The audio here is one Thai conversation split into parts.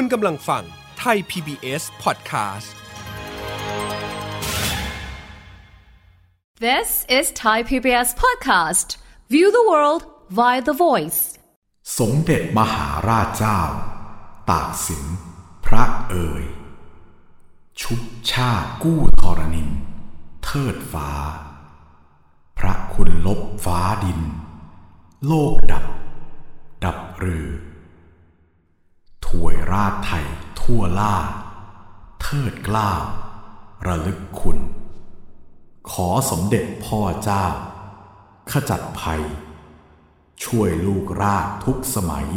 คุณกำลังฟังไทย PBS Podcast This is Thai PBS Podcast. View the world via the voice. สมเด็จมหาราชเจ้า ตากสิน พระเอ่ยชุบชาติกู้ทรนิน เทิดฟ้า พระคุณลบฟ้าดิน โลกดับ ดับเรือ ถวยราชไทยทั่วล่า เทิดกล้าว ระลึกคุณ ขอสมเด็จพ่อเจ้า ขจัดภัย ช่วยลูกราชทุกสมัย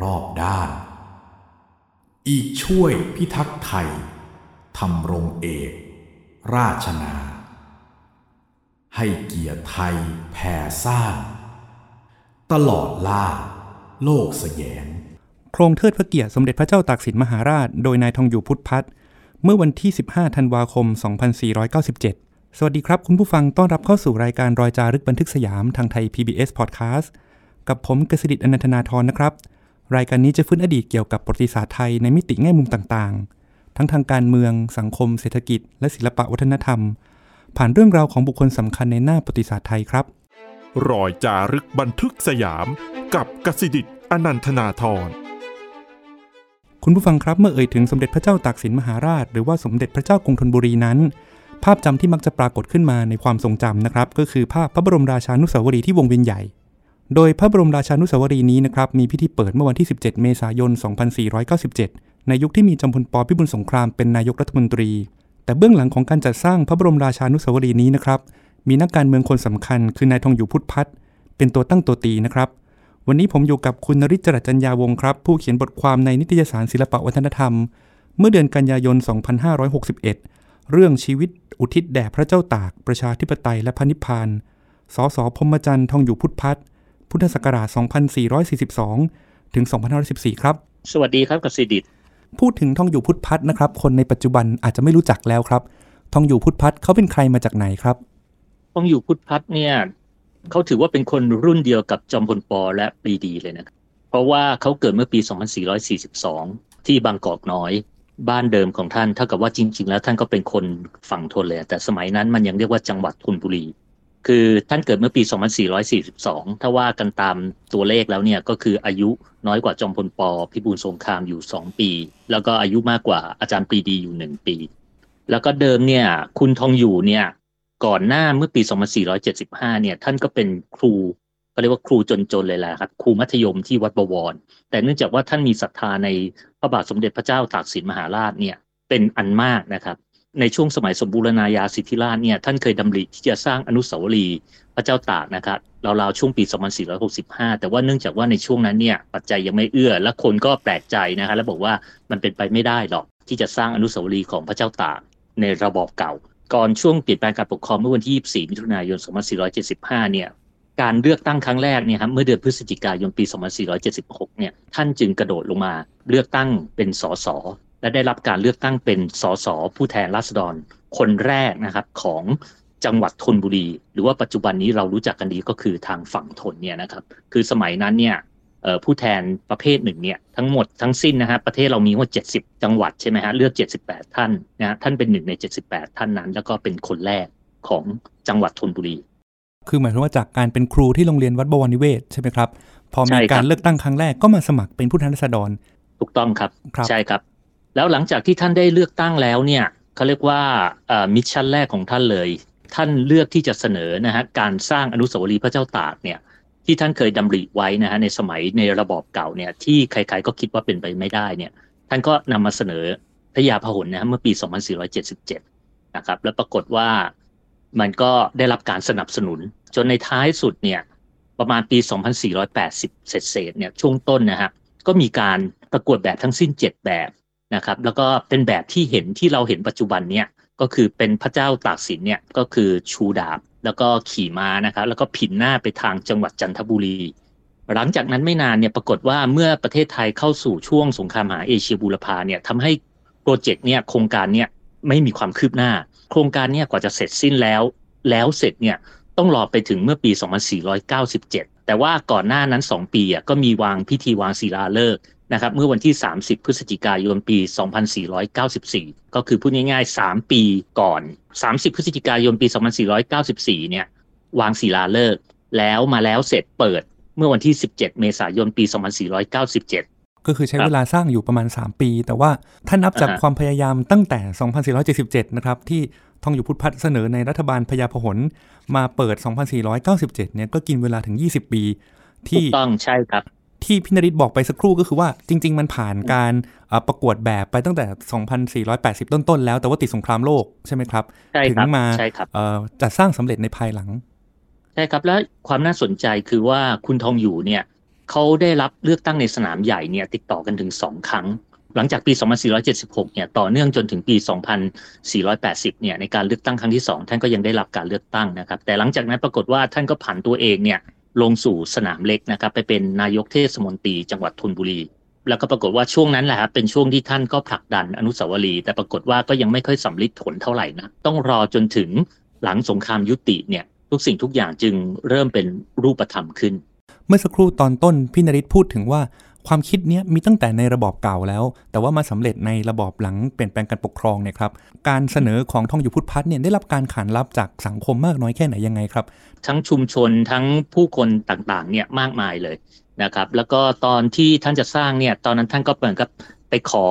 รอบด้าน อีกช่วยพิทักษ์ไทยทำรงเอก ราชนา ให้เกียรติไทยแผ่ซ่าน ตลอดล่า โลกสแยง โครงเทิดพระเกียรติสมเด็จพระเจ้าตากสินมหาราช โดยนายทองอยู่พุทธพัฒน์เมื่อวันที่ 15 ธันวาคม 2497 สวัสดีครับคุณผู้ฟังต้อนรับเข้าสู่รายการรอยจารึกบันทึกสยามทางไทย PBS Podcast กับผมกฤษดิตอนันทนาทรนะครับ รายการนี้จะฟื้นอดีตเกี่ยวกับประวัติศาสตร์ไทยในมิติแง่มุมต่างๆ ทั้งทางการเมือง สังคม เศรษฐกิจ และศิลปะวัฒนธรรม ผ่านเรื่องราวของบุคคลสำคัญในหน้าประวัติศาสตร์ไทยครับ รอยจารึกบันทึกสยาม กับกสิดิตอนันทนาทร คุณผู้ฟังครับเมื่อเอ่ยถึงสมเด็จพระเจ้าตากสินมหาราช หรือว่าสมเด็จพระเจ้ากรุงธนบุรีนั้น ภาพจำที่มักจะปรากฏขึ้นมาในความทรงจำนะครับ ก็คือภาพพระบรมราชานุสาวรีย์ที่วงเวียนใหญ่ โดยพระบรมราชานุสาวรีย์นี้นะครับมีพิธีเปิดเมื่อวันที่ 17 เมษายน 2497 ในยุคที่มีจอมพลปพิบูลสงครามเป็นนายกรัฐมนตรี แต่เบื้องหลังของการจัดสร้างพระบรมราชานุสาวรีย์นี้นะครับมีนักการเมืองคนสำคัญคือนายทองอยู่พุทธพัฒน์เป็นตัวตั้งตัวตีนะครับ วันนี้ผมอยู่กับคุณนริศจรัสจัญญาวงศ์ครับ ผู้เขียนบทความในนิตยสารศิลปวัฒนธรรม เมื่อเดือนกันยายน 2561 เรื่องชีวิตอุทิศแด่พระเจ้าตาก ประชาธิปไตยและพระนิพพาน สสพรหมจันทร์ทองอยู่พุทธพัฒน์พุทธศักราช 2442 ถึง 2514 ครับ สวัสดีครับกสิดิตพูดถึงทองอยู่พุทธพัฒน์นะครับ คนในปัจจุบันอาจจะไม่รู้จักแล้วครับ ทองอยู่พุทธพัฒน์เขาเป็นใครมาจากไหนครับ ทองอยู่พุทธพัฒน์เนี่ย เขาถือว่าเป็นคนรุ่นเดียวกับจอมพลปอและปรีดีเลยนะครับเพราะว่าเขาเกิดเมื่อปี 2442 ที่บางกอกน้อยบ้านเดิมของท่านเท่ากับว่าจริง ๆ แล้วท่านก็เป็นคนฝั่งทนเลย แต่สมัยนั้นมันยังเรียกว่าจังหวัดธนบุรี คือท่านเกิดเมื่อปี 2442 ถ้าว่ากันตามตัวเลขแล้วเนี่ยก็คืออายุน้อยกว่าจอมพลปอพิบูลสงครามอยู่ 2 ปี แล้วก็อายุมากกว่าอาจารย์ปรีดีอยู่ 1 ปี แล้วก็เดิมเนี่ยคุณทองอยู่เนี่ย ก่อนหน้าเมื่อปี 2475 เนี่ย ท่านก็เป็นครูก็เรียกว่าครูจนๆเลยแหละครับ ครูมัธยมที่วัดบวร แต่เนื่องจากว่าท่านมีศรัทธาในพระบาทสมเด็จพระเจ้าตากสินมหาราชเนี่ยเป็นอันมากนะครับ ในช่วงสมัยสมบูรณาญาสิทธิราชเนี่ยท่านเคยดำริที่จะสร้างอนุสาวรีย์พระเจ้าตากนะครับราวๆช่วงปี 2465 แต่ว่าเนื่องจากว่าในช่วงนั้นเนี่ยปัจจัยยังไม่เอื้อ และคนก็แปลกใจนะครับแล้วบอกว่ามันเป็นไปไม่ได้หรอกที่จะสร้างอนุสาวรีย์ของพระเจ้าตากในระบอบเก่า ก่อนช่วงเปลี่ยนแปลงการปกครองเมื่อวันที่ 24 มิถุนายน 2475 เนี่ย การเลือกตั้งครั้งแรกเนี่ยครับเมื่อเดือนพฤศจิกายนปี 2476 เนี่ย ท่านจึงกระโดดลงมาเลือกตั้งเป็นสสและได้รับการเลือกตั้งเป็นสสผู้แทนราษฎรคนแรกนะครับของจังหวัดธนบุรี หรือว่าปัจจุบันนี้เรารู้จักกันดีก็คือทางฝั่งทนเนี่ยนะครับ คือสมัยนั้นเนี่ย ผู้แทนประเภทหนึ่งเนี่ยทั้งหมดทั้งสิ้นนะฮะประเทศเรามีว่า 70 จังหวัดใช่ไหมฮะเลือก 78 ท่านนะท่านเป็นหนึ่งใน 78 ท่านนั้น แล้วก็เป็นคนแรกของจังหวัดธนบุรี คือหมายถึงว่าจากการเป็นครูที่โรงเรียนวัดบวรนิเวศใช่ไหมครับ พอมีการเลือกตั้งครั้งแรกก็มาสมัครเป็นผู้แทนราษฎร ถูกต้องครับครับใช่ครับ แล้วหลังจากที่ท่านได้เลือกตั้งแล้วเนี่ยเขาเรียกว่ามิชชั่นแรกของท่านเลย ท่านเลือกที่จะเสนอนะฮะการสร้างอนุสาวรีย์พระเจ้าตากเนี่ย ที่ท่านเคยดำริไว้นะฮะในสมัยในระบอบเก่าเนี่ยที่ใครๆก็คิดว่าเป็นไปไม่ได้เนี่ยท่านก็นำมาเสนอพระยาพหลนะฮะเมื่อปี 2477 นะครับ แล้วปรากฏว่ามันก็ได้รับการสนับสนุน จนในท้ายสุดเนี่ยประมาณปี 2480เศษๆเนี่ยช่วงต้นนะฮะก็มีการประกวดแบบทั้งสิ้น 7 แบบนะครับแล้วก็เป็นแบบที่เห็นที่เราเห็นปัจจุบันเนี่ย ก็คือเป็นพระเจ้าตากสินเนี่ยก็คือชูดาบแล้วก็ขี่ม้านะครับ แล้วก็ผินหน้าไปทางจังหวัดจันทบุรี หลังจากนั้นไม่นานเนี่ยปรากฏว่าเมื่อประเทศไทยเข้าสู่ช่วงสงครามมหาเอเชียบูรพาเนี่ยทำให้โปรเจกต์เนี่ยโครงการเนี่ยไม่มีความคืบหน้า โครงการเนี่ยกว่าจะเสร็จสิ้นแล้ว แล้วเสร็จเนี่ยต้องรอไปถึงเมื่อปี 2497 แต่ว่าก่อนหน้านั้น 2 ปีอะก็มีวางพิธีวางศิลาฤกษ์นะครับเมื่อวันที่ 30 พฤศจิกายนปี 2494 ก็คือพูดง่ายๆ 3 ปีก่อน 30 พฤศจิกายนปี 2494 เนี่ยวางศิลาฤกษ์แล้วมาแล้วเสร็จเปิดเมื่อวันที่ 17 เมษายนปี 2497ก็คือใช้ครับเวลาสร้างอยู่ประมาณ 3 ปี แต่ว่าถ้านับจากอ่าฮะความพยายามตั้งแต่ 2477 นะครับ ที่ ทองอยู่พุทธพัฒน์เสนอในรัฐบาลพญาพหลมาเปิด 2497 เนี่ยก็กินเวลาถึง 20 ปีถูที่กต้องใช่ครับ ที่พี่นริศบอกไปสักครู่ก็คือว่าจริง ๆ มันผ่านการเอ่อประกวดแบบไปตั้งแต่ 2480 ต้นๆ แล้วแต่ว่าติดสงครามโลกใช่ไหมครับใช่ถึงครับมาใช่ครับเอ่อจัดสร้างสำเร็จในภายหลังใช่ครับและความน่าสนใจคือว่าคุณทองอยู่เนี่ยเขาได้รับเลือกตั้งในสนามใหญ่เนี่ยติดต่อกันถึง2ครั้ง หลังจากปี 2476 เนี่ยต่อเนื่องจนถึงปี 2480 เนี่ยในการเลือกตั้งครั้งที่ 2 ท่านก็ยังได้รับการเลือกตั้งนะครับ แต่หลังจากนั้นปรากฏว่าท่านก็ผันตัวเองเนี่ยลงสู่สนามเล็กนะครับไปเป็นนายกเทศมนตรีจังหวัดธนบุรี แล้วก็ปรากฏว่าช่วงนั้นแหละครับเป็นช่วงที่ท่านก็ผลักดันอนุสาวรีย์แต่ปรากฏว่าก็ยังไม่ค่อยสำลิดผลเท่าไหร่นะต้องรอจนถึงหลังสงครามยุติเนี่ยทุกสิ่งทุกอย่างจึงเริ่มเป็นรูปธรรมขึ้น เมื่อสักครู่ตอนต้นพี่นริศพูดถึงว่า ความคิดนี้มีตั้งแต่ในระบอบเก่าแล้ว แต่ว่ามาสำเร็จในระบอบหลังเปลี่ยนแปลงการปกครองเนี่ยครับการเสนอของทองอยู่พุทธพัฒน์เนี่ยได้รับการขานรับจากสังคมมากน้อยแค่ไหนยังไงครับ ทั้งชุมชนทั้งผู้คนต่างๆเนี่ยมากมายเลยนะครับ แล้วก็ตอนที่ท่านจะสร้างเนี่ยตอนนั้นท่านก็เหมือนกับไปขอ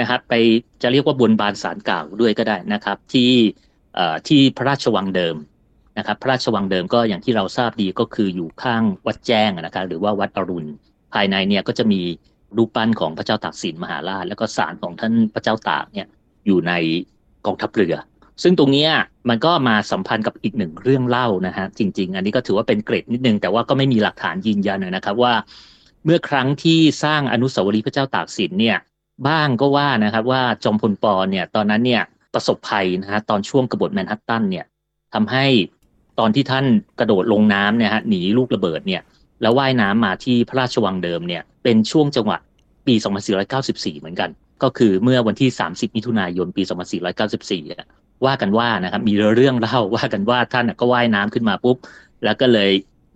นะครับไปจะเรียกว่าบนบานสารกล่าวด้วยก็ได้นะครับ ที่ที่พระราชวังเดิมนะครับ พระราชวังเดิมก็อย่างที่เราทราบดีก็คืออยู่ข้างวัดแจ้งนะครับ หรือว่าวัดอรุณ ภายในเนี่ยก็จะมีรูปปั้นของพระเจ้าตากสินมหาราช แล้วก็ศาลของท่านพระเจ้าตากเนี่ยอยู่ในกองทัพเรือ ซึ่งตรงนี้มันก็มาสัมพันธ์กับอีกหนึ่งเรื่องเล่านะฮะจริง ๆ อันนี้ก็ถือว่าเป็นเกร็ดนิดนึง แต่ว่าก็ไม่มีหลักฐานยืนยันนะครับว่า เมื่อครั้งที่สร้างอนุสาวรีย์พระเจ้าตากสินเนี่ยบ้างก็ว่านะครับว่าจอมพลปอเนี่ยตอนนั้นเนี่ยประสบภัยนะฮะตอนช่วงกบฏแมนฮัตตันเนี่ยทำให้ตอนที่ท่านกระโดดลงน้ำเนี่ยฮะหนีลูกระเบิดเนี่ย แล้วว่ายน้ำมาที่พระราชวังเดิมเนี่ยเป็นช่วงจังหวะปี 2494 เหมือนกัน ก็คือเมื่อวันที่ 30 มิถุนายน ปี 2494 ว่ากันว่านะครับมีเรื่องเล่าว่ากันว่าท่านก็ว่ายน้ำขึ้นมาปุ๊บ แล้วก็เลย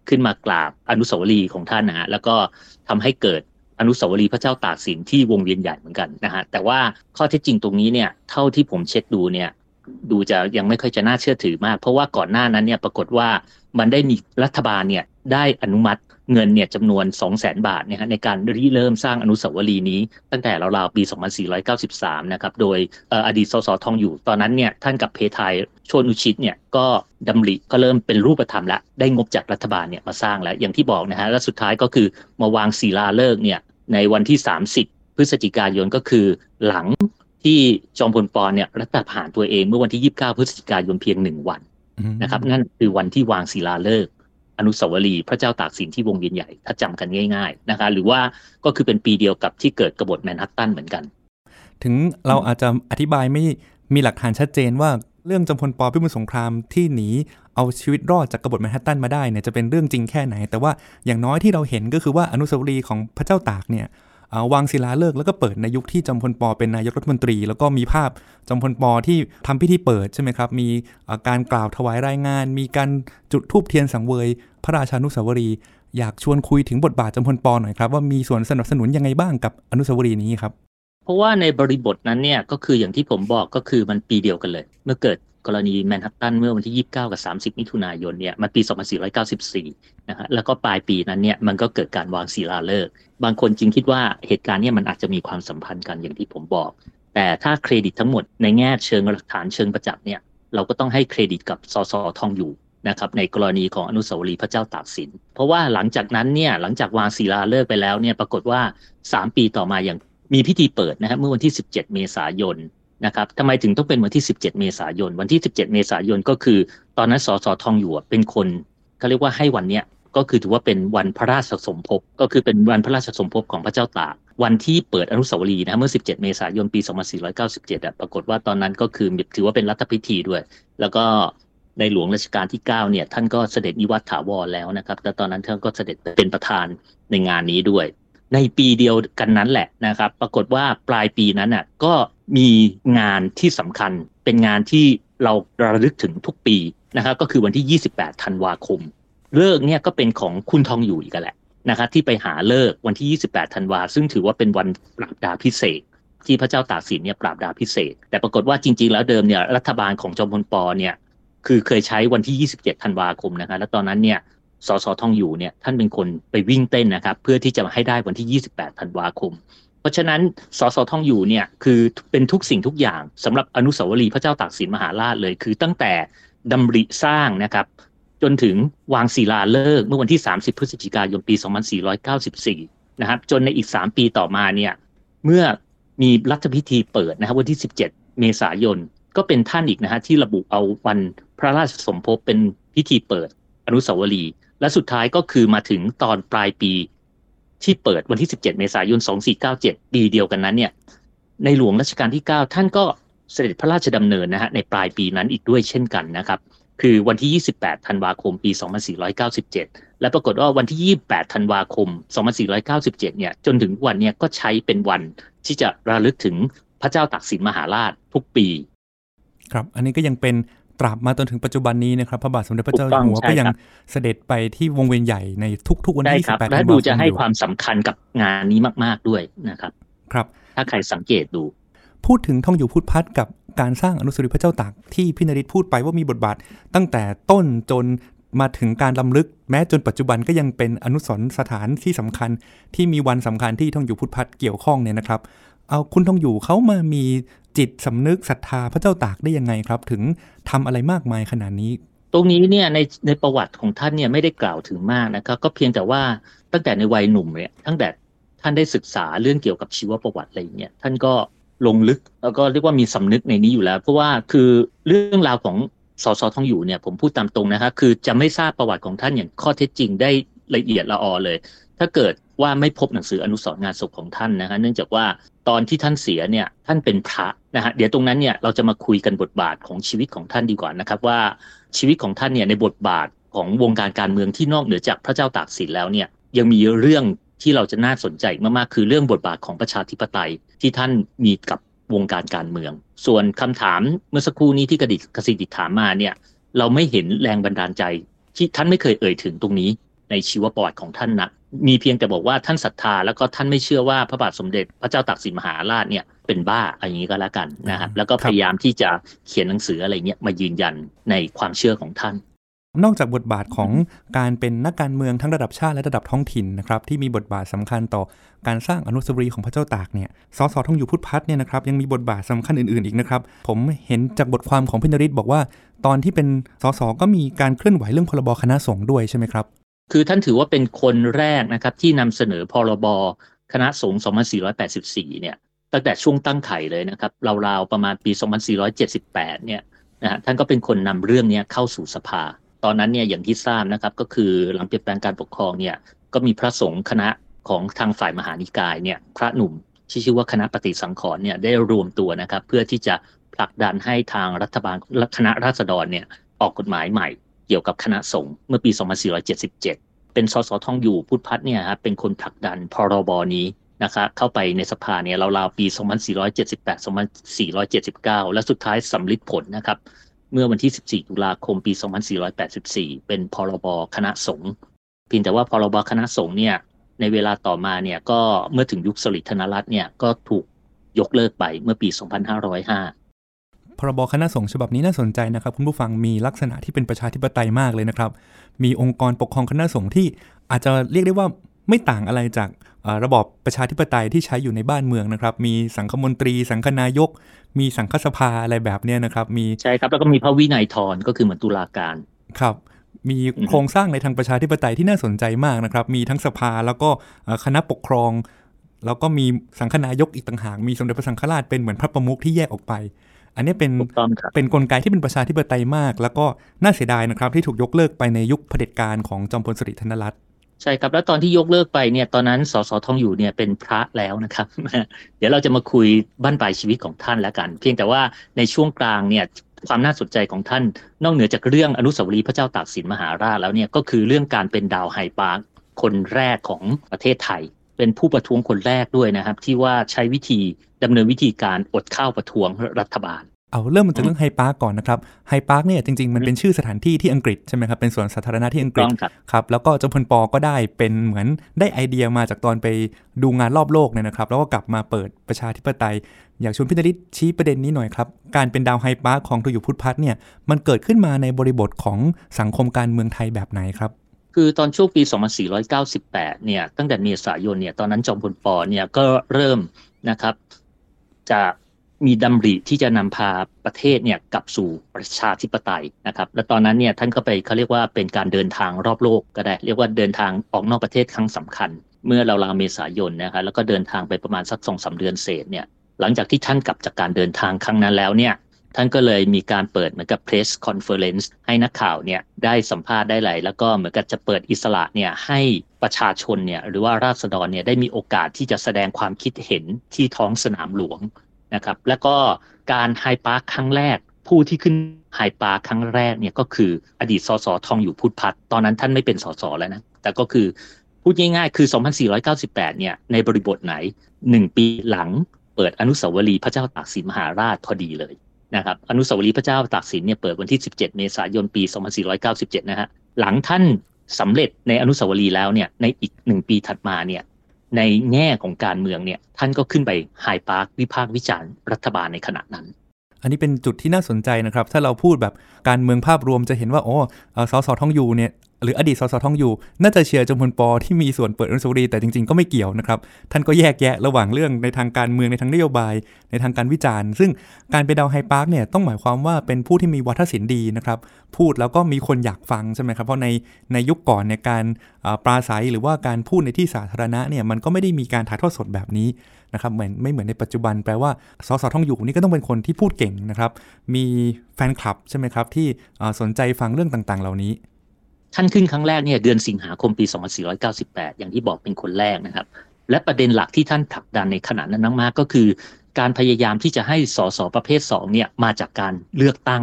ขึ้นมากราบอนุสาวรีย์ของท่านนะฮะแล้วก็ทำให้เกิดอนุสาวรีย์พระเจ้าตากสินที่วงเวียนใหญ่เหมือนกันนะฮะแต่ว่าข้อเท็จจริงตรงนี้เนี่ยเท่าที่ผมเช็คดูเนี่ยดูจะยังไม่ค่อยจะน่าเชื่อถือมาก เพราะว่าก่อนหน้านั้นเนี่ยปรากฏว่ามันได้มีรัฐบาลเนี่ยได้อนุมัติ เงินเนี่ยจำนวน 2 0 0 0 0 0 บาทเนี่ยฮะในการริเริ่มสร้างอนุสาวรีย์นี้ ตั้งแต่ราวๆปี 2493 นะครับ โดยเอ่ออดีตสสทองอยู่ ตอนนั้นเนี่ยท่านกับเพทายโชนุชิตเนี่ยก็ดำริก็เริ่มเป็นรูปธรรมแล้ว ได้งบจากรัฐบาลเนี่ยมาสร้างแล้ว อย่างที่บอกนะฮะและสุดท้ายก็คือมาวางศิลาฤกษ์เนี่ยในวันที่ 30 พฤศจิกายนก็คือหลังที่จอมพลปอนเนี่ยรัฐประหารตัวเองเมื่อวันที่ 29 พฤศจิกายนเพียงหนึ่งวันนะครับนั่นคือวันที่วางศิลาฤกษ์ อนุสาวรีย์พระเจ้าตากสินที่วงเวียนใหญ่ถ้าจำกันง่าย ๆนะคะ หรือว่าก็คือเป็นปีเดียวกับที่เกิดกบฏแมนฮัตตันเหมือนกัน ถึงเราอาจจะอธิบายไม่มีหลักฐานชัดเจนว่าเรื่องจอมพล ป. พิบูลสงครามที่หนีเอาชีวิตรอดจากกบฏแมนฮัตตันมาได้เนี่ยจะเป็นเรื่องจริงแค่ไหน แต่ว่าอย่างน้อยที่เราเห็นก็คือว่าอนุสาวรีย์ของพระเจ้าตากเนี่ย วางศิลาฤกษ์แล้วก็เปิดในยุคที่จอมพล ป. เป็นนายกรัฐมนตรี แล้วก็มีภาพจอมพล ป. ที่ทำพิธีเปิดใช่ไหมครับ มีการกล่าวถวายรายงาน มีการจุดธูปเทียนสังเวย พระราชานุสาวรีย์อยากชวนคุยถึงบทบาทจอมพล ป. หน่อยครับว่ามีส่วนสนับสนุนยังไงบ้างกับอนุสาวรีย์นี้ครับ เพราะว่าในบริบทนั้นเนี่ยก็คืออย่างที่ผมบอกก็คือมันปีเดียวกันเลย เมื่อเกิด กรณีแมนฮัตตันเมื่อวันที่ 29 กับ 30 มิถุนายนเนี่ยมันปี 2494 นะฮะแล้วก็ปลายปีนั้นเนี่ยมันก็เกิดการวางศิลาฤกษ์บางคนจึงคิดว่าเหตุการณ์เนี่ยมันอาจจะมีความสัมพันธ์กันอย่างที่ผมบอก แต่ถ้าเครดิตทั้งหมดในแง่เชิงหลักฐานเชิงประจักษ์เนี่ยเราก็ต้องให้เครดิตกับสสทองอยู่นะครับในกรณีของอนุสาวรีย์พระเจ้าตากสิน เพราะว่าหลังจากนั้นเนี่ยหลังจากวางศิลาฤกษ์ไปแล้วเนี่ยปรากฏว่า 3 ปีต่อมาอย่างมีพิธีเปิดนะครับเมื่อวันที่ 17 เมษายน นะครับทำไมถึงต้องเป็นวันที่ 17 เมษายน วันที่ 17 เมษายนก็คือ ตอนนั้นสสทองอยู่เป็นคนเขาเรียกว่าให้วันเนี้ยก็คือถือว่าเป็นวันพระราชสมภพก็คือเป็นวันพระราชสมภพของพระเจ้าตากวันที่เปิดอนุสาวรีย์นะเมื่อ 17 เมษายนปี 2497อะปรากฏว่าตอนนั้นก็คือถือว่าเป็นรัฐพิธีด้วย แล้วก็ในหลวงรัชกาลที่ 9 เนี่ย ท่านก็เสด็จนิวัตถาวรแล้วนะครับแต่ตอนนั้นท่านก็เสด็จเป็นประธานในงานนี้ด้วย ในปีเดียวกันนั้นแหละนะครับ ปรากฏว่าปลายปีนั้นน่ะก็ มีงานที่สำคัญเป็นงานที่เราระลึกถึงทุกปีนะครับก็คือวันที่ 28 ธันวาคม เลิกเนี่ยก็เป็นของคุณทองอยู่อีกแหละนะครับที่ไปหาเลิกวันที่ 28 ธันวา ซึ่งถือว่าเป็นวันปราบดาพิเศษ ที่พระเจ้าตากสินเนี่ยปราบดาพิเศษ แต่ปรากฏว่าจริง ๆ แล้วเดิมเนี่ยรัฐบาลของจอมพลปเนี่ยคือเคยใช้วันที่ 27 ธันวาคมนะครับแล้วตอนนั้นเนี่ยสสทองอยู่เนี่ยท่านเป็นคนไปวิ่งเต้นนะครับเพื่อที่จะให้ได้วันที่ 28 ธันวาคม ราะฉะนั้นสสทองอยู่เนี่ยคือเป็นทุกสิ่งทุกอย่างสำหรับอนุสาวรีย์พระเจ้าตากสินมหาราชเลย คือตั้งแต่ดำริสร้างนะครับจนถึงวางศิลาฤกษ์เมื่อวันที่ 30 พฤศจิกายนปี 2494 นะครับจนในอีก 3 ปีต่อมาเนี่ยเมื่อมีรัฐพิธีเปิดนะครับวันที่ 17 เมษายน ก็เป็นท่านอีกนะฮะที่ระบุเอาวันพระราชสมภพเป็นพิธีเปิดอนุสาวรีย์และสุดท้ายก็คือมาถึงตอนปลายปี ที่เปิดวันที่ 17 เมษายน 2497 ปีเดียวกันนั้นเนี่ยในหลวงรัชกาลที่ 9 ท่านก็เสด็จพระราชดำเนินนะฮะในปลายปีนั้นอีกด้วยเช่นกันนะครับ คือวันที่ 28 ธันวาคม ปี 2497 และปรากฏว่าวันที่ 28 ธันวาคม 2497 เนี่ยจนถึงวันเนี้ยก็ใช้เป็นวันที่จะระลึกถึงพระเจ้าตากสินมหาราชทุกปี ครับ อันนี้ก็ยังเป็น ตราบมาจนถึงปัจจุบันนี้นะครับ พระบาทสมเด็จพระเจ้าถูกต้อยู่องหัวใช่ก็ยังครับเสด็จไปที่วงเวียนใหญ่ในทุกๆวันได้ที่ครับ28และธันวาคมดูจะให้อยู่ความสำคัญกับงานนี้มากๆด้วยนะครับ ครับ ถ้าใครสังเกตดู พูดถึงท่องอยู่พุทธพัฒน์กับการสร้างอนุสาวรีย์พระเจ้าตากที่พี่นริศพูดไปว่ามีบทบาท ตั้งแต่ต้นจนมาถึงการลำลึก แม้จนปัจจุบันก็ยังเป็นอนุสรณ์สถานที่สำคัญที่มีวันสำคัญที่ท่องอยู่พุทธพัฒน์เกี่ยวข้องเนี่ยนะครับ เอาคุณทองอยู่เขามามีจิตสำนึกศรัทธาพระเจ้าตากได้ยังไงครับ ถึงทำอะไรมากมายขนาดนี้ ตรงนี้เนี่ยในในประวัติของท่านเนี่ยไม่ได้กล่าวถึงมากนะครับก็เพียงแต่ว่าตั้งแต่ในวัยหนุ่มเนี่ยตั้งแต่ท่านได้ศึกษาเรื่องเกี่ยวกับชีวประวัติอะไรอย่างเงี้ยท่านก็ลงลึกแล้วก็เรียกว่ามีสำนึกในนี้อยู่แล้ว เพราะว่าคือเรื่องราวของสสทองอยู่เนี่ยผมพูดตามตรงนะครับคือจะไม่ทราบประวัติของท่านอย่างข้อเท็จจริงได้ละเอียดละออเลย ถ้าเกิดว่าไม่พบหนังสืออนุสรณ์งานศพของท่านนะฮะเนื่องจากว่าตอนที่ท่านเสียเนี่ยท่านเป็นพระนะฮะเดี๋ยวตรงนั้นเนี่ยเราจะมาคุยกันบทบาทของชีวิตของท่านดีกว่านะครับว่าชีวิตของท่านเนี่ยในบทบาทของวงการการเมืองที่นอกเหนือจากพระเจ้าตากสินแล้วเนี่ยยังมีเรื่องที่เราจะน่าสนใจมากๆคือเรื่องบทบาทของประชาธิปไตยที่ท่านมีกับวงการการเมือง ส่วนคำถามเมื่อสักครู่นี้ที่กระดิกกระสิดิษฐถามมาเนี่ยเราไม่เห็นแรงบันดาลใจที่ท่านไม่เคยเอ่ยถึงตรงนี้ในชีวประวัติของท่านนะ มีเพียงแต่บอกว่าท่านศรัทธาแล้วก็ท่านไม่เชื่อว่าพระบาทสมเด็จพระเจ้าตากสินมหาราชเนี่ยเป็นบ้าอะไรอย่างนี้ก็แล้วกันนะครับ แล้วก็พยายามที่จะเขียนหนังสืออะไรเงี้ยมายืนยันในความเชื่อของท่าน นอกจากบทบาทของการเป็นนักการเมืองทั้งระดับชาติและระดับท้องถิ่นนะครับที่มีบทบาทสำคัญต่อการสร้างอนุสาวรีย์ของพระเจ้าตากเนี่ยสสทองอยู่พุทธพัฒน์เนี่ยนะครับยังมีบทบาทสำคัญอื่นๆอีกนะครับผมเห็นจากบทความของพินริศบอกว่า ตอนที่เป็นสสก็มีการเคลื่อนไหวเรื่องพรบคณะสงฆ์ด้วยใช่ไหมครับ คือท่านถือว่าเป็นคนแรกนะครับที่นำเสนอพรบคณะสงฆ์2484 เนี่ย ตั้งแต่ช่วงตั้งไข่เลยนะครับราวๆประมาณปี 2478 เนี่ยนะฮะท่านก็เป็นคนนำเรื่องนี้เข้าสู่สภา ตอนนั้นเนี่ยอย่างที่ทราบนะครับก็คือหลังเปลี่ยนแปลงการปกครองเนี่ยก็มีพระสงฆ์คณะของทางฝ่ายมหานิกายเนี่ยพระหนุ่มที่ชื่อว่าคณะปฏิสังขรณ์เนี่ยได้รวมตัวนะครับ เพื่อที่จะผลักดันให้ทางรัฐบาลคณะราษฎรเนี่ยออกกฎหมายใหม่ เกี่ยวกับคณะสงฆ์เมื่อปี 2477 เป็นสสทองอยู่พุทธพัฒน์เนี่ยครับเป็นคนผลักดันพรบนี้นะครับเข้าไปในสภาเนี่ยราวๆปี 2478 2479 และสุดท้ายสำลิดผลนะครับเมื่อวันที่ 14 ตุลาคม ปี 2484 เป็นพรบคณะสงฆ์เพียงแต่ว่าพรบคณะสงฆ์เนี่ยในเวลาต่อมาเนี่ยก็เมื่อถึงยุคสลิดธนรัตน์เนี่ยก็ถูกยกเลิกไปเมื่อปี 2505 พรบคณะสงฆ์ฉบับนี้น่าสนใจนะครับ คุณผู้ฟังมีลักษณะที่เป็นประชาธิปไตยมากเลยนะครับ มีองค์กรปกครองคณะสงฆ์ที่อาจจะเรียกได้ว่าไม่ต่างอะไรจากเอ่อระบอบประชาธิปไตยที่ใช้อยู่ในบ้านเมืองนะครับ มีสังคมนตรี สังคนายก มีสังฆสภาอะไรแบบเนี้ยนะครับ มีใช่ครับแล้วก็มีพระวินัยทรก็คือเหมือนตุลาการครับมีโครงสร้างในทางประชาธิปไตยที่น่าสนใจมากนะครับ มีทั้งสภาแล้วก็เอ่อคณะปกครอง แล้วก็มีสังฆนายกอีกต่างหาก มีสมเด็จพระสังฆราชเป็นเหมือนพระประมุขที่แยกออกไป อันนี้เป็นถูกต้องครับเป็นนกลไกที่เป็นประชาธิปไตยมาก แล้วก็น่าเสียดายนะครับ ที่ถูกยกเลิกไปในยุคเผด็จการของจอมพลสฤษดิ์ธนรัตน์ใช่ครับ แล้วตอนที่ยกเลิกไปเนี่ยตอนนั้นสสทองอยู่เนี่ยเป็นพระแล้วนะครับ เดี๋ยวเราจะมาคุยบั้นปลายชีวิตของท่านแล้วกัน เพียงแต่ว่าในช่วงกลางเนี่ยความน่าสนใจของท่าน นอกเหนือจากเรื่องอนุสาวรีย์พระเจ้าตากสินมหาราชแล้วเนี่ยก็คือเรื่องการเป็นดาวไฮด์ปาร์คคนแรกของประเทศไทย เป็นผู้ประท้วงคนแรกด้วยนะครับ ที่ว่าใช้วิธีดำเนินวิธีการอดข้าวประท้วงรัฐบาล เอาเริ่มมาจากเรื่องไฮด์ปาร์คก่อนนะครับไฮด์ปาร์คเนี่ยจริงๆ มันเป็นชื่อสถานที่ที่อังกฤษใช่ไหมครับเป็นสวนสาธารณะที่อังกฤษต้องครับครับแล้วก็จอมพล ป. ก็ได้เป็นเหมือนได้ไอเดียมาจากตอนไปดูงานรอบโลกเนี่ยนะครับ แล้วก็กลับมาเปิดประชาธิปไตย อยากชวนพี่นริศชี้ประเด็นนี้หน่อยครับการเป็นดาวไฮปาร์คของทอยู่พุทธพัฒน์เนี่ยมันเกิดขึ้นมาในบริบทของสังคมการเมืองไทยแบบไหนครับ คือตอนช่วงปี 2498 เนี่ย ตั้งแต่เมษายนเนี่ย ตอนนั้นจอมพลปอเนี่ยก็เริ่มนะครับ จะมีดำริที่จะนำพาประเทศเนี่ยกลับสู่ประชาธิปไตยนะครับ และตอนนั้นเนี่ยท่านก็ไปเขาเรียกว่าเป็นการเดินทางรอบโลกก็ได้ เรียกว่าเดินทางออกนอกประเทศครั้งสำคัญ เมื่อราวๆเมษายนนะครับแล้วก็เดินทางไปประมาณสักสองสามเดือนเศษเนี่ยหลังจากที่ท่านกลับจากการเดินทางครั้งนั้นแล้วเนี่ย ท่านก็เลยมีการเปิดเหมือนกับ press conference ให้นักข่าวเนี่ยได้สัมภาษณ์ได้หลายแล้วก็เหมือนกับจะเปิดอิสระเนี่ยให้ประชาชนเนี่ยหรือว่าราษฎรเนี่ยได้มีโอกาสที่จะแสดงความคิดเห็นที่ท้องสนามหลวงนะครับแล้วก็การไฮด์ปาร์คครั้งแรกผู้ที่ขึ้นไฮด์ปาร์คครั้งแรกเนี่ยก็คืออดีตสสทองอยู่พุทธพัฒน์ตอนนั้นท่านไม่เป็นสสแล้วนะแต่ก็คือพูดง่ายๆ คือ 2498 เนี่ยในบริบทไหน 1 ปีหลังเปิดอนุสาวรีย์พระเจ้าตากสินมหาราชพอดีเลย นะครับอนุสาวรีย์พระเจ้าตากสินเนี่ยเปิดวันที่ 17 เมษายนปี 2497 นะฮะหลังท่านสำเร็จในอนุสาวรีย์แล้วเนี่ยในอีกหนึ่งปีถัดมาเนี่ยในแง่ของการเมืองเนี่ยท่านก็ขึ้นไปไฮด์ปาร์ควิพากษ์วิจารณ์รัฐบาลในขณะนั้น อันนี้เป็นจุดที่น่าสนใจนะครับ ถ้าเราพูดแบบการเมืองภาพรวมจะเห็นว่าโอ้เออสสทองอยู่เนี่ย หรืออดีตสสทองอยู่ น่าจะเชียร์จอมพล ป. ที่มีส่วนเปิดอนุสาวรีย์แต่จริงๆก็ไม่เกี่ยวนะครับ ท่านก็แยกแยะระหว่างเรื่องในทางการเมืองในทางนโยบาย ในทางการวิจารณ์ ซึ่งการไปดาวไฮด์ปาร์คเนี่ยต้องหมายความว่าเป็นผู้ที่มีวาทศิลป์ดีนะครับพูดแล้วก็มีคนอยากฟังใช่ไหมครับเพราะในในยุคก่อนในการปราศรัยหรือว่าการพูดในที่สาธารณะเนี่ยมันก็ไม่ได้มีการถ่ายทอดสดแบบนี้นะครับเหมือนไม่เหมือนในปัจจุบันแปลว่าสสทองอยู่นี่ก็ต้องเป็นคนที่พูดเก่งนะครับมีแฟนคลับใช่ไหมครับที่สนใจฟังเรื่องต่างๆ เหล่านี้ ท่านขึ้นครั้งแรกเนี่ยเดือนสิงหาคมปี 2498 อย่างที่บอกเป็นคนแรกนะครับ และประเด็นหลักที่ท่านผลักดันในขณะนั้นมากๆก็คือ การพยายามที่จะให้สสประเภท2เนี่ยมาจากการเลือกตั้ง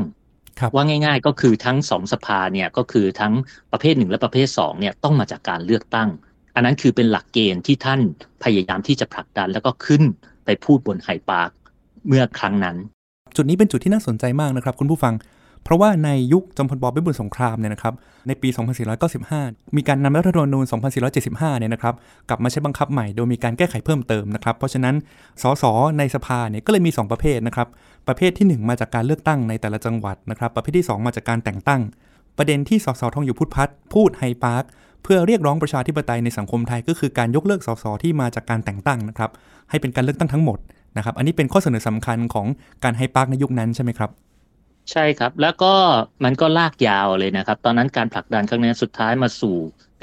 ครับว่าง่าย ๆ ก็คือทั้งสองสภาเนี่ยก็คือทั้งประเภทหนึ่งและประเภท2เนี่ยต้องมาจากการเลือกตั้ง อันนั้นคือเป็นหลักเกณฑ์ที่ท่านพยายามที่จะผลักดันแล้วก็ขึ้นไปพูดบนไฮด์ปาร์คเมื่อครั้งนั้น จุดนี้เป็นจุดที่น่าสนใจมากนะครับ คุณผู้ฟัง เพราะว่าในยุคจอมพล ป. พิบูลสงครามเนี่ยนะครับในปี 2495 มีการนำรัฐธรรมนูญ 2475 เนี่ยนะครับกลับมาใช้บังคับใหม่โดยมีการแก้ไขเพิ่มเติมนะครับเพราะฉะนั้นสสในสภาเนี่ยก็เลยมี 2 ประเภทนะครับประเภทที่ 1 มาจากการเลือกตั้งในแต่ละจังหวัดนะครับประเภทที่ 2 มาจากการแต่งตั้ง ประเด็นที่สสทองอยู่พุทธพัฒน์พูดไฮด์ปาร์คเพื่อเรียกร้องประชาธิปไตยในสังคมไทยก็คือการยกเลิกสสที่มาจากการแต่งตั้งนะครับให้เป็นการเลือกตั้งทั้งหมดนะครับอันนี้เป็นข้อเสนอสำคัญของการไฮด์ปาร์คในยุคนั้นใช่ไหมครับ ใช่ครับ แล้วก็มันก็ลากยาวเลยนะครับ ตอนนั้นการผลักดันครั้งนี้สุดท้ายมาสู่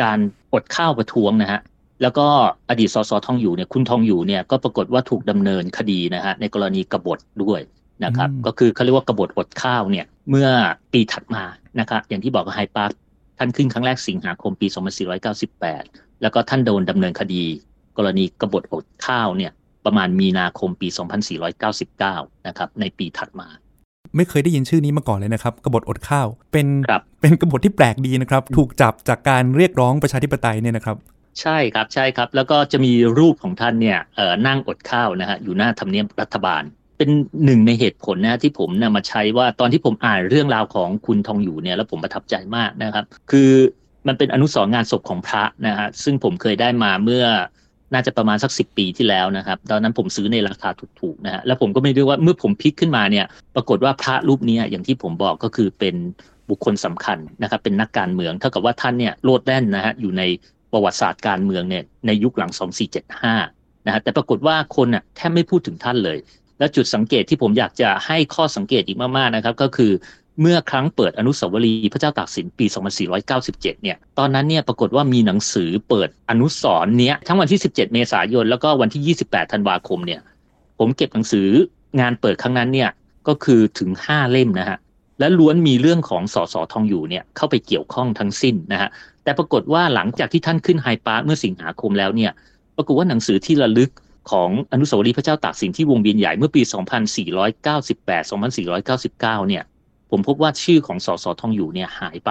การอดข้าวประท้วงนะฮะแล้วก็อดีตสสทองอยู่เนี่ยคุณทองอยู่เนี่ยก็ปรากฏว่าถูกดำเนินคดีนะฮะในกรณีกบฏด้วยนะครับอืมก็คือเขาเรียกว่ากบฏอดข้าวเนี่ยเมื่อปีถัดมานะครับอย่างที่บอกกับไฮด์ปาร์คท่านขึ้นครั้งแรกสิงหาคมปี 2498 แล้วก็ท่านโดนดำเนินคดี กรณีกบฏอดข้าวเนี่ยประมาณมีนาคมปี 2499 นะครับในปีถัดมา ไม่เคยได้ยินชื่อนี้มาก่อนเลยนะครับ กบฏอดข้าว เป็นครับเป็นกบฏที่แปลกดีนะครับ ถูกจับจากการเรียกร้องประชาธิปไตยเนี่ยนะครับ ใช่ครับใช่ครับ แล้วก็จะมีรูปของท่านเนี่ยเอ่อนั่งอดข้าวนะฮะอยู่หน้าทำเนียบรัฐบาล เป็นหนึ่งในเหตุผลนะที่ผมนะมาใช้ว่าตอนที่ผมอ่านเรื่องราวของคุณทองอยู่เนี่ยแล้วผมประทับใจมากนะครับ คือมันเป็นอนุสรณ์งานศพของพระนะฮะซึ่งผมเคยได้มาเมื่อ น่าจะประมาณสักสิปีที่แล้วนะครับ ตอนนั้นผมซื้อในราคาถูกๆนะฮะแล้วผมก็ไม่รู้ว่าเมื่อผมพลิกขึ้นมาเนี่ย ปรากฏว่าพระรูปนี้อย่างที่ผมบอกก็คือเป็นบุคคลสำคัญนะครับ เป็นนักการเมืองเท่ากับว่าท่านเนี่ยโลดแล่นนะฮะอยู่ในประวัติศาสตร์การเมืองเนี่ยในยุคหลัง 2475นะฮะแต่ปรากฏว่าคนน่ะแทบไม่พูดถึงท่านเลย และจุดสังเกตที่ผมอยากจะให้ข้อสังเกตอีกมากๆนะครับ ก็คือ เมื่อครั้งเปิดอนุสาวรีย์พระเจ้าตากสินปี 2497 เนี่ย ตอนนั้นเนี่ยปรากฏว่ามีหนังสือเปิดอนุสรณ์เนี้ยทั้งวันที่ 17 เมษายน แล้วก็วันที่ 28 ธันวาคมเนี่ย ผมเก็บหนังสืองานเปิดครั้งนั้นเนี่ยก็คือถึง 5 เล่มนะฮะ และล้วนมีเรื่องของสสทองอยู่เนี่ยเข้าไปเกี่ยวข้องทั้งสิ้นนะฮะ แต่ปรากฏว่าหลังจากที่ท่านขึ้นไฮด์ปาร์คเมื่อสิงหาคมแล้วเนี่ย ปรากฏว่าหนังสือที่ระลึกของอนุสาวรีย์พระเจ้าตากสินที่วงเวียนใหญ่เมื่อปี 2498 2499 เนี่ย ผมพบว่าชื่อของสสทองอยู่เนี่ยหายไป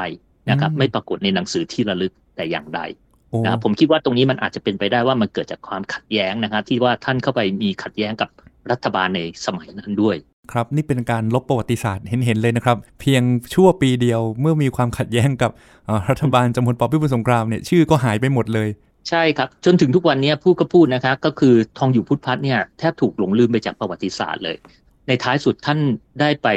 นะครับอืมไม่ปรากฏในหนังสือที่ระลึกแต่อย่างใดโอ้นะครับผมคิดว่าตรงนี้มันอาจจะเป็นไปได้ว่ามันเกิดจากความขัดแย้งนะครับที่ว่าท่านเข้าไปมีขัดแย้งกับรัฐบาลในสมัยนั้นด้วยครับนี่เป็นการลบประวัติศาสตร์เห็นๆเลยนะครับ เพียงชั่วปีเดียวเมื่อมีความขัดแย้งกับเอ่อรัฐบาลจอมพลปพิบูลสงครามเนี่ยชื่อก็หายไปหมดเลย ใช่ครับ จนถึงทุกวันนี้พูดก็พูดนะคะก็คือทองอยู่พุทธพัฒน์เนี่ยแทบถูกหลงลืมไปจากประวัติศาสตร์เลย ในท้ายสุดท่านได้ไป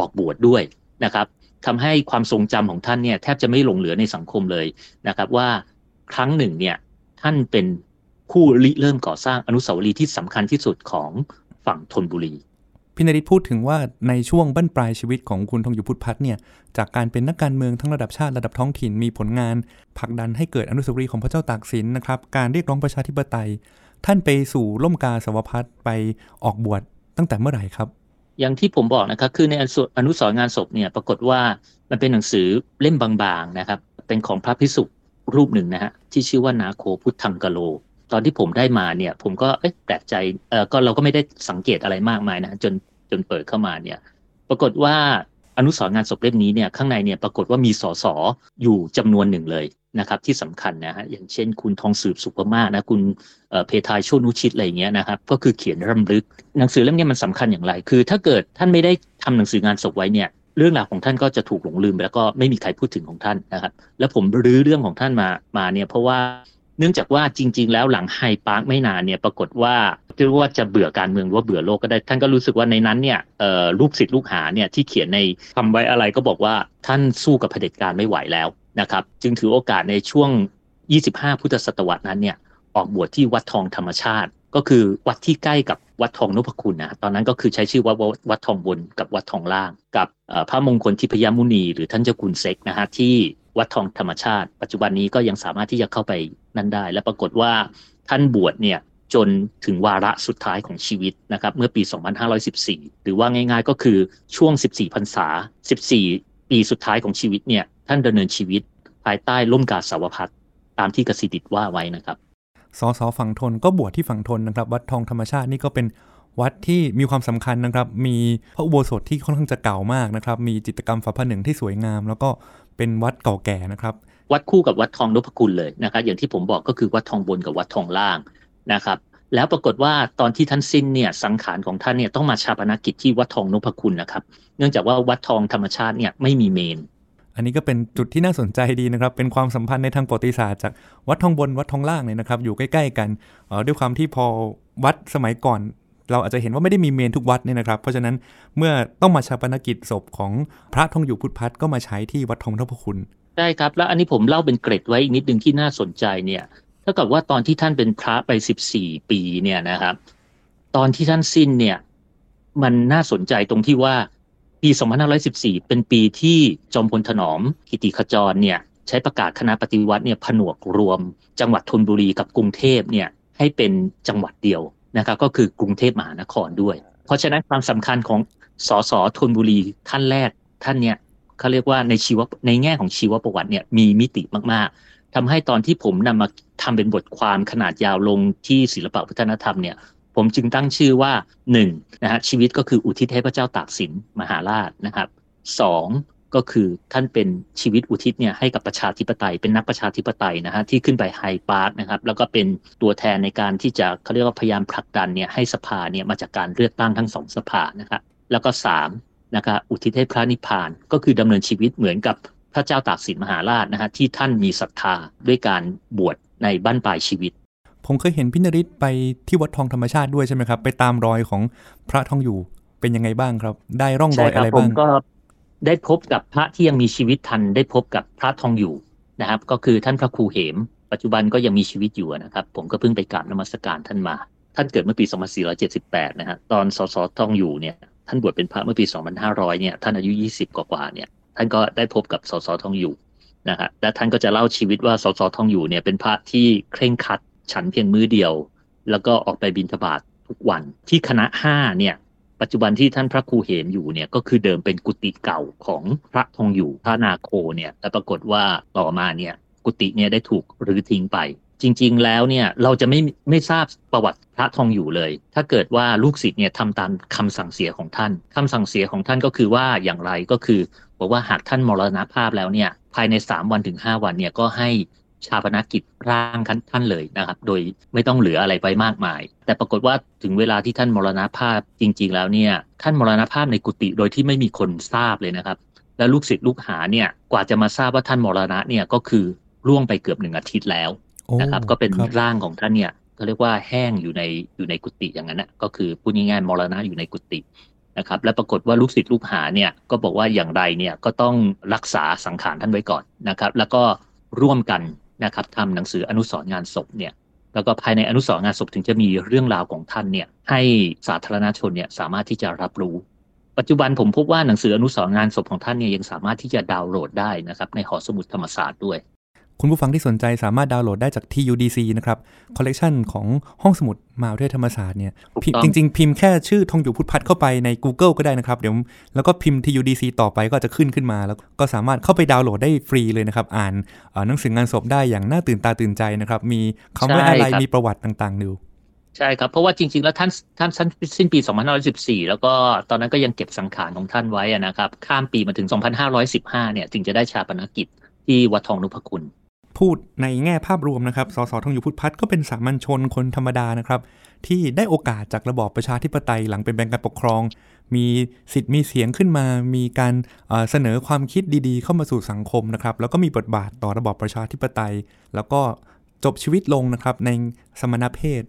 ออกบวชดด้วยนะครับทำให้ความทรงจำของท่านเนี่ยแทบจะไม่หลงเหลือในสังคมเลยนะครับ ว่าครั้งหนึ่งเนี่ยท่านเป็นผู้ริเริ่มก่อสร้างอนุสาวรีย์ที่สำคัญที่สุดของฝั่งธนบุรีพี่นริศพูดถึงว่าในช่วงบั้นปลายชีวิตของคุณทองอยู่พุทธพัฒน์เนี่ยจากการเป็นนักการเมืองทั้งระดับชาติระดับท้องถิ่นมีผลงานผลักดันให้เกิดอนุสาวรีย์ของพระเจ้าตากสินนะครับการเรียกร้องประชาธิปไตย ท่านไปสู่ล่มกาสาวพัฒน์ไปออกบวชตั้งแต่เมื่อไหร่ครับ อย่างที่ผมบอกนะครับ คือในอนุสรงานศพเนี่ยปรากฏว่ามันเป็นหนังสือเล่มบางๆนะครับ เป็นของพระพิสุรูปหนึ่งนะฮะที่ชื่อว่านาโคพุทธังกะโล ตอนที่ผมได้มาเนี่ย ผมก็แปลกใจเออก็เราก็ไม่ได้สังเกตอะไรมากมายนะจนจนเปิดเข้ามาเนี่ย ปรากฏว่า อนุสรงานศพเล่มนี้เนี่ยข้างในเนี่ยปรากฏว่ามีสสอยู่จำนวนหนึ่งเลยนะครับที่สำคัญนะฮะอย่างเช่น คุณทองสืบสุภมากนะคุณเพทายโชนุชิตอะไรอย่างเงี้ยนะครับก็คือเขียนรำลึก หนังสือเล่มนี้มันสำคัญอย่างไร คือ ถ้าเกิดท่านไม่ได้ทำหนังสืองานศพไว้เนี่ยเรื่องราวของท่านก็จะถูกหลงลืมไปแล้วก็ไม่มีใครพูดถึงของท่านนะครับ แล้วผมรื้อเรื่องของท่านมามาเนี่ยเพราะว่า เนื่องจากว่าจริง ๆ แล้วหลังไฮปาร์คไม่นานเนี่ยปรากฏว่าเรียกว่าจะเบื่อการเมืองหรือว่าเบื่อโลกก็ได้ ท่านก็รู้สึกว่าในนั้นเนี่ยลูกศิษย์ลูกหาเนี่ยที่เขียนในทำไว้อะไรก็บอกว่าท่านสู้กับเผด็จการไม่ไหวแล้วนะครับ จึงถือโอกาสในช่วง 25 พุทธศตวรรษนั้นเนี่ยออกบวชที่วัดทองธรรมชาติ ก็คือวัดที่ใกล้กับวัดทองนพคุณนะตอนนั้นก็คือใช้ชื่อว่าวัดทองบนกับวัดทองล่าง กับพระมงคลทิพยมุนี หรือท่านเจ้าคุณเซกนะฮะที่วัดทองธรรมชาติ ปัจจุบันนี้ก็ยังสามารถที่จะเข้าไป นั่นได้ และปรากฏว่าท่านบวชเนี่ยจนถึงวาระสุดท้ายของชีวิตนะครับเมื่อปี 2514 หรือว่าง่ายๆก็คือช่วง 14 พรรษา 14 ปีสุดท้ายของชีวิตเนี่ยท่านดำเนินชีวิตภายใต้ล่มกาสาวพัฒตามที่กสิดิตว่าไว้นะครับสสฝั่งทนก็บวชที่ฝั่งทนนะครับ วัดทองธรรมชาตินี่ก็เป็นวัดที่มีความสำคัญนะครับ มีพระอุโบสถที่ค่อนข้างจะเก่ามากนะครับ มีจิตรกรรมฝาผนังที่สวยงาม แล้วก็เป็นวัดเก่าแก่นะครับ วัดคู่กับวัดทองนพคุณเลยนะครับอย่างที่ผมบอกก็คือวัดทองบนกับวัดทองล่างนะครับ แล้วปรากฏว่าตอนที่ท่านสิ้นเนี่ยสังขารของท่านเนี่ยต้องมาชาปนกิจที่วัดทองนพคุณนะครับ เนื่องจากว่าวัดทองธรรมชาติเนี่ยไม่มีเมน อันนี้ก็เป็นจุดที่น่าสนใจดีนะครับ เป็นความสัมพันธ์ในทางประวัติศาสตร์จากวัดทองบนวัดทองล่างเนี่ยนะครับ อยู่ใกล้ ๆ กันออด้วยความที่พอวัดสมัยก่อนเราอาจจะเห็นว่าไม่ได้มีเมนทุกวัดเนี่ยนะครับ เพราะฉะนั้นเมื่อต้องมาชาปนกิจศพของพระทองอยู่พุทธพัฒน์ก็มาใช้ที่วัดทองนพคุณ ใช่ครับ แล้วอันนี้ผมเล่าเป็นเกร็ดไว้อีกนิดนึงที่น่าสนใจเนี่ยเท่ากับว่าตอนที่ท่านเป็นพระไป14ปีเนี่ยนะครับ ตอนที่ท่านสิ้นเนี่ย มันน่าสนใจตรงที่ว่าปี2514 เป็นปีที่จอมพลถนอมกิติขจรเนี่ย ใช้ประกาศคณะปฏิวัติเนี่ยผนวกรวม จังหวัดธนบุรีกับกรุงเทพเนี่ยให้เป็นจังหวัดเดียวนะครับก็คือกรุงเทพมหานครด้วย เพราะฉะนั้นความสำคัญของสสธนบุรีท่านแรกท่านเนี่ย เขาเรียกว่าในชีวในแง่ของชีวประวัติเนี่ยมีมิติมากๆทำให้ตอนที่ผมนำมาทำเป็นบทความขนาดยาวลงที่ศิลปะวัฒนธรรมเนี่ยผมจึงตั้งชื่อว่า1นะฮะชีวิตก็คืออุทิศให้พระเจ้าตากสินมหาราชนะครับสองก็คือท่านเป็นชีวิตอุทิศเนี่ยให้กับประชาธิปไตย เป็นนักประชาธิปไตยนะฮะที่ขึ้นไปไฮปาร์คนะครับแล้วก็เป็นตัวแทนในการที่จะเขาเรียกว่าพยายามผลักดันเนี่ยให้สภาเนี่ยมาจากการเลือกตั้งทั้งสองสภานะครับแล้วก็สาม นะครับอุทิศให้พระนิพพาน ก็คือดำเนินชีวิตเหมือนกับพระเจ้าตากสินมหาราชนะฮะที่ท่านมีศรัทธาด้วยการบวชในบั้นปลายชีวิต ผมเคยเห็นพี่นริศไปที่วัดทองธรรมชาติด้วยใช่ไหมครับ ไปตามรอยของพระทองอยู่เป็นยังไงบ้างครับ ได้ร่องรอยอะไรผบ้ามงก็ได้พบกับพระที่ยังมีชีวิตทัน ได้พบกับพระทองอยู่นะครับ ก็คือท่านพระครูเหม ปัจจุบันก็ยังมีชีวิตอยู่นะครับ ผมก็เพิ่งไปกราบนมัสการท่านมา ท่านเกิดเมื่อปี 2478 นะฮะตอนสสทองอยู่เนี่ย ท่านบวชเป็นพระเมื่อปี 2500 เนี่ย ท่านอายุ 20 กว่าๆเนี่ย ท่านก็ได้พบกับสสทองอยู่นะฮะและท่านก็จะเล่าชีวิตว่าสสทองอยู่เนี่ยเป็นพระที่เคร่งครัดฉันเพียงมื้อเดียว แล้วก็ออกไปบิณฑบาตทุกวันที่คณะห้าเนี่ยปัจจุบันที่ท่านพระครูเหมอยู่เนี่ยก็คือเดิมเป็นกุฏิเก่าของพระทองอยู่พระนาโคเนี่ยแต่ปรากฏว่าต่อมาเนี่ยกุฏิเนี่ยได้ถูกรื้อทิ้งไป จริง ๆ แล้วเนี่ยเราจะไม่ไม่ทราบประวัติพระทองอยู่เลย ถ้าเกิดว่าลูกศิษย์เนี่ยทำตามคำสั่งเสียของท่านคำสั่งเสียของท่านก็คือว่าอย่างไรก็คือบอกว่าหากท่านมรณภาพแล้วเนี่ยภายใน 3 วันถึง 5 วันเนี่ยก็ให้ชาปนกิจร่างท่านเลยนะครับ โดยไม่ต้องเหลืออะไรไปมากมาย แต่ปรากฏว่าถึงเวลาที่ท่านมรณภาพจริง ๆ แล้วเนี่ยท่านมรณภาพในกุฏิโดยที่ไม่มีคนทราบเลยนะครับ แล้วลูกศิษย์ลูกหาเนี่ยกว่าจะมาทราบว่าท่านมรณะเนี่ยก็คือล่วงไปเกือบหนึ่งอาทิตย์แล้ว นะครับ ก็เป็นร่างของท่านเนี่ยเขาเรียกว่าแห้งอยู่ในอยู่ในกุฏิอย่างนั้นนะก็คือพูดง่ายๆมรณะอยู่ในกุฏินะครับ และปรากฏว่าลูกศิษย์ลูกหาเนี่ยก็บอกว่าอย่างไรเนี่ยก็ต้องรักษาสังขารท่านไว้ก่อนนะครับ แล้วก็ร่วมกันนะครับทำหนังสืออนุสรงานศพเนี่ยแล้วก็ภายในอนุสรงานศพถึงจะมีเรื่องราวของท่านเนี่ยให้สาธารณชนเนี่ยสามารถที่จะรับรู้ ปัจจุบันผมพบว่าหนังสืออนุสรงานศพของท่านเนี่ยยังสามารถที่จะดาวน์โหลดได้นะครับในหอสมุดธรรมศาสตร์ด้วย คุณผู้ฟังที่สนใจสามารถดาวน์โหลดได้จาก TUDC นะครับคอลเลกชันของห้องสมุดมหาวิทยาลัยธรรมศาสตร์เนี่ยจริง ๆ พิมพ์แค่ชื่อทองอยู่พุทธพัฒน์เข้าไปใน Google ก็ได้นะครับเดี๋ยวแล้วก็พิมพ์ TUDC ต่อไปก็จะขึ้นขึ้นมา แล้วก็สามารถเข้าไปดาวน์โหลดได้ฟรีเลยนะครับ อ่านหนังสืองานศพได้อย่างน่าตื่นตาตื่นใจนะครับมีคำว่าอะไรมีประวัติต่างๆดูใช่ครับ เพราะว่าจริง ๆ แล้วท่านท่านสิ้นปี 2514 แล้วก็ตอนนั้นก็ยังเก็บสังขารของท่านไว้นะครับ ข้ามปีมาถึง 2515 เนี่ย จึงจะได้ชาปนกิจที่วัดทองนุพคุณ พูดในแง่ภาพรวมนะครับ สสทองอยู่พุทธพัฒน์ก็เป็นสามัญชนคนธรรมดานะครับ ที่ได้โอกาสจากระบอบประชาธิปไตยหลังเป็นแบ่งการปกครอง มีสิทธิ์มีเสียงขึ้นมา มีการเสนอความคิดดีๆ เข้ามาสู่สังคมนะครับ แล้วก็มีบทบาทต่อระบอบประชาธิปไตย แล้วก็จบชีวิตลงนะครับในสมณเพศ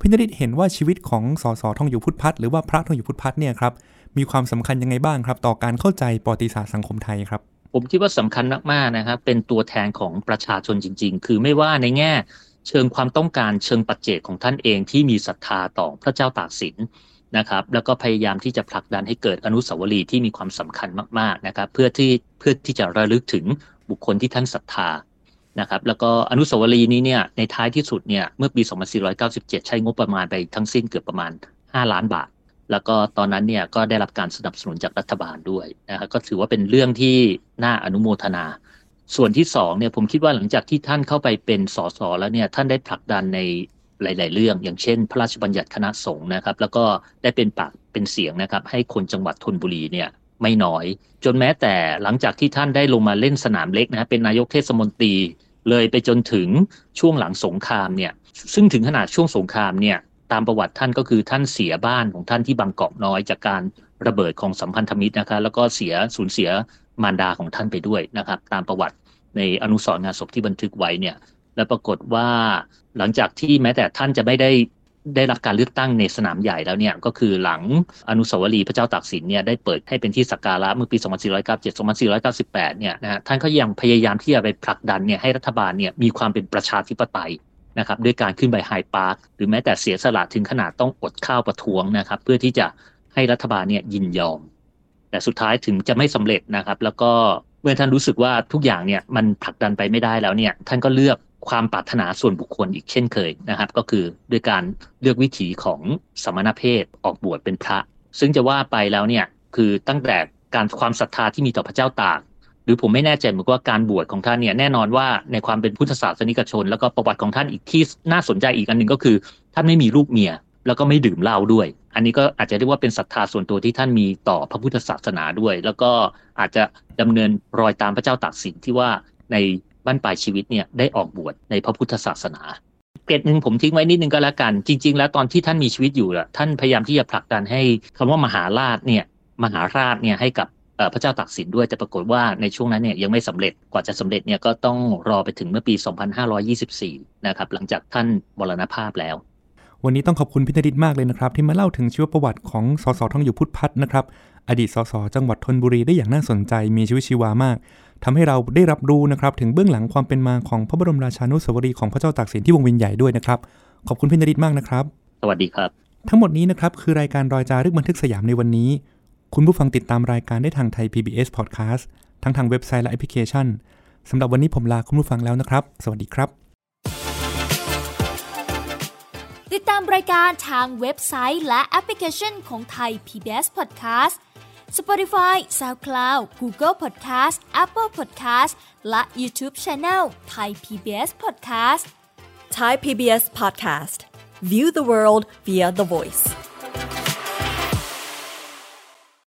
พี่นริศเห็นว่าชีวิตของสสทองอยู่พุทธพัฒน์หรือว่าพระทองอยู่พุทธพัฒน์เนี่ยครับมีความสำคัญยังไงบ้างครับ ต่อการเข้าใจประวัติศาสตร์สังคมไทยครับ ผมคิดว่าสำคัญมากๆนะครับ เป็นตัวแทนของประชาชนจริง ๆ คือไม่ว่าในแง่เชิงความต้องการเชิงปัจเจกของท่านเองที่มีศรัทธาต่อพระเจ้าตากสินนะครับ แล้วก็พยายามที่จะผลักดันให้เกิดอนุสาวรีย์ที่มีความสำคัญมากๆนะครับ เพื่อที่เพื่อที่จะระลึกถึงบุคคลที่ท่านศรัทธานะครับ แล้วก็อนุสาวรีย์นี้เนี่ยในท้ายที่สุดเนี่ยเมื่อปี 2497 ใช้งบประมาณไปทั้งสิ้นเกือบประมาณ 5 ล้านบาท แล้วก็ตอนนั้นเนี่ยก็ได้รับการสนับสนุนจากรัฐบาลด้วยนะครับก็ถือว่าเป็นเรื่องที่น่าอนุโมทนา ส่วนที่สองเนี่ยผมคิดว่าหลังจากที่ท่านเข้าไปเป็นสสแล้วเนี่ยท่านได้ผลักดันในหลาย ๆ เรื่อง อย่างเช่น พระราชบัญญัติคณะสงฆ์นะครับ แล้วก็ได้เป็นปากเป็นเสียงนะครับ ให้คนจังหวัดธนบุรีเนี่ยไม่น้อย จนแม้แต่หลังจากที่ท่านได้ลงมาเล่นสนามเล็กนะเป็นนายกเทศมนตรีเลยไปจนถึงช่วงหลังสงครามเนี่ยซึ่งถึงขนาดช่วงสงครามเนี่ย ตามประวัติท่านก็คือท่านเสียบ้านของท่านที่บางกอกน้อยจากการระเบิดของสัมพันธมิตรนะครับแล้วก็เสียสูญเสียมารดาของท่านไปด้วยนะครับ ตามประวัติในอนุสรณ์งานศพที่บันทึกไว้เนี่ยและปรากฏว่าหลังจากที่แม้แต่ท่านจะไม่ได้ได้รับการเลือกตั้งในสนามใหญ่แล้วเนี่ยก็คือหลังอนุสาวรีย์พระเจ้าตากสินเนี่ยได้เปิดให้เป็นที่สักการะเมื่อปี 2497 2498 เนี่ยนะฮะท่านก็ยังพยายามที่จะไปผลักดันเนี่ยให้รัฐบาลเนี่ยมีความเป็นประชาธิปไตย นะครับด้วยการขึ้นไปไฮพาร์คหรือแม้แต่เสียสละถึงขนาดต้องอดข้าวประท้วงนะครับ เพื่อที่จะให้รัฐบาลเนี่ยยินยอม แต่สุดท้ายถึงจะไม่สำเร็จนะครับ แล้วก็เมื่อท่านรู้สึกว่าทุกอย่างเนี่ยมันผลักดันไปไม่ได้แล้วเนี่ยท่านก็เลือกความปรารถนาส่วนบุคคลอีกเช่นเคยนะครับ ก็คือด้วยการเลือกวิถีของสมณเพศออกบวชเป็นพระ ซึ่งจะว่าไปแล้วเนี่ยคือตั้งแต่การความศรัทธาที่มีต่อพระเจ้าตาก หรือผมไม่แน่ใจเหมือนว่าการบวชของท่านเนี่ยแน่นอนว่าในความเป็นพุทธศาสนิกชน แล้วก็ประวัติของท่านอีกที่น่าสนใจอีกอันหนึ่งก็คือ ท่านไม่มีลูกเมีย แล้วก็ไม่ดื่มเหล้าด้วย อันนี้ก็อาจจะเรียกว่าเป็นศรัทธาส่วนตัวที่ท่านมีต่อพระพุทธศาสนาด้วย แล้วก็อาจจะดำเนินรอยตามพระเจ้าตากสินที่ว่าในบ้านปลายชีวิตเนี่ยได้ออกบวชในพระพุทธศาสนาเกตหนึ่งผมทิ้งไว้นิดนึงก็แล้วกัน จริง ๆ แล้วตอนที่ท่านมีชีวิตอยู่ท่านพยายามที่จะผลักดันให้คำว่ามหาราชเนี่ยมหาราชเนี่ยให้กับ พระเจ้าตากสินด้วยแต่ปรากฏว่าในช่วงนั้นเนี่ยยังไม่สำเร็จกว่าจะสำเร็จเนี่ยก็ต้องรอไปถึงเมื่อปี 2524 นะครับหลังจากท่านมรณภาพแล้ว วันนี้ต้องขอบคุณพิธดิตมากเลยนะครับ ที่มาเล่าถึงชีวประวัติของสสทองอยู่พุทธพัฒน์นะครับอดีตสสจังหวัดธนบุรีได้อย่างน่าสนใจมีชีวิตชีวามากทำให้เราได้รับรู้นะครับถึงเบื้องหลังความเป็นมาของพระบรมราชานุสาวรีย์ของพระเจ้าตากสินที่วงเวียนใหญ่ด้วยนะครับขอบคุณพิธดิตมากนะครับ สวัสดีครับ ทั้งหมดนี้นะครับคือรายการรอยจารึกบันทึกสยามในวันนี้ คุณผู้ฟังติดตามรายการได้ทางไทย PBS Podcast ทั้งทางเว็บไซต์และแอปพลิเคชันสำหรับวันนี้ผมลาคุณผู้ฟังแล้วนะครับ สวัสดีครับ ติดตามรายการทางเว็บไซต์และแอปพลิเคชันของไทย PBS Podcast Spotify SoundCloud Google Podcast Apple Podcast และ YouTube Channel Thai PBS Podcast Thai PBS Podcast View the world via the voice